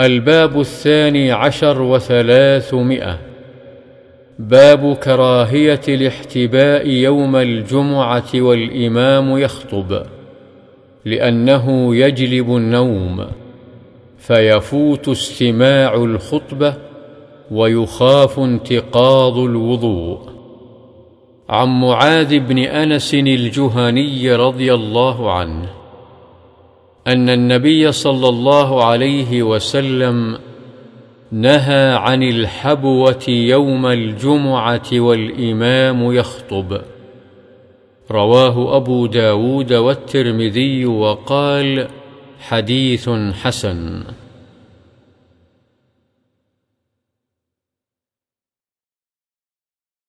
الباب الثاني عشر وثلاثمائة. باب كراهية الاحتباء يوم الجمعة والإمام يخطب لأنه يجلب النوم فيفوت استماع الخطبة ويخاف انتقاض الوضوء. عن معاذ بن أنس الجهني رضي الله عنه. أن النبي صلى الله عليه وسلم نهى عن الحبوة يوم الجمعة والإمام يخطب. رواه أبو داود والترمذي وقال حديث حسن.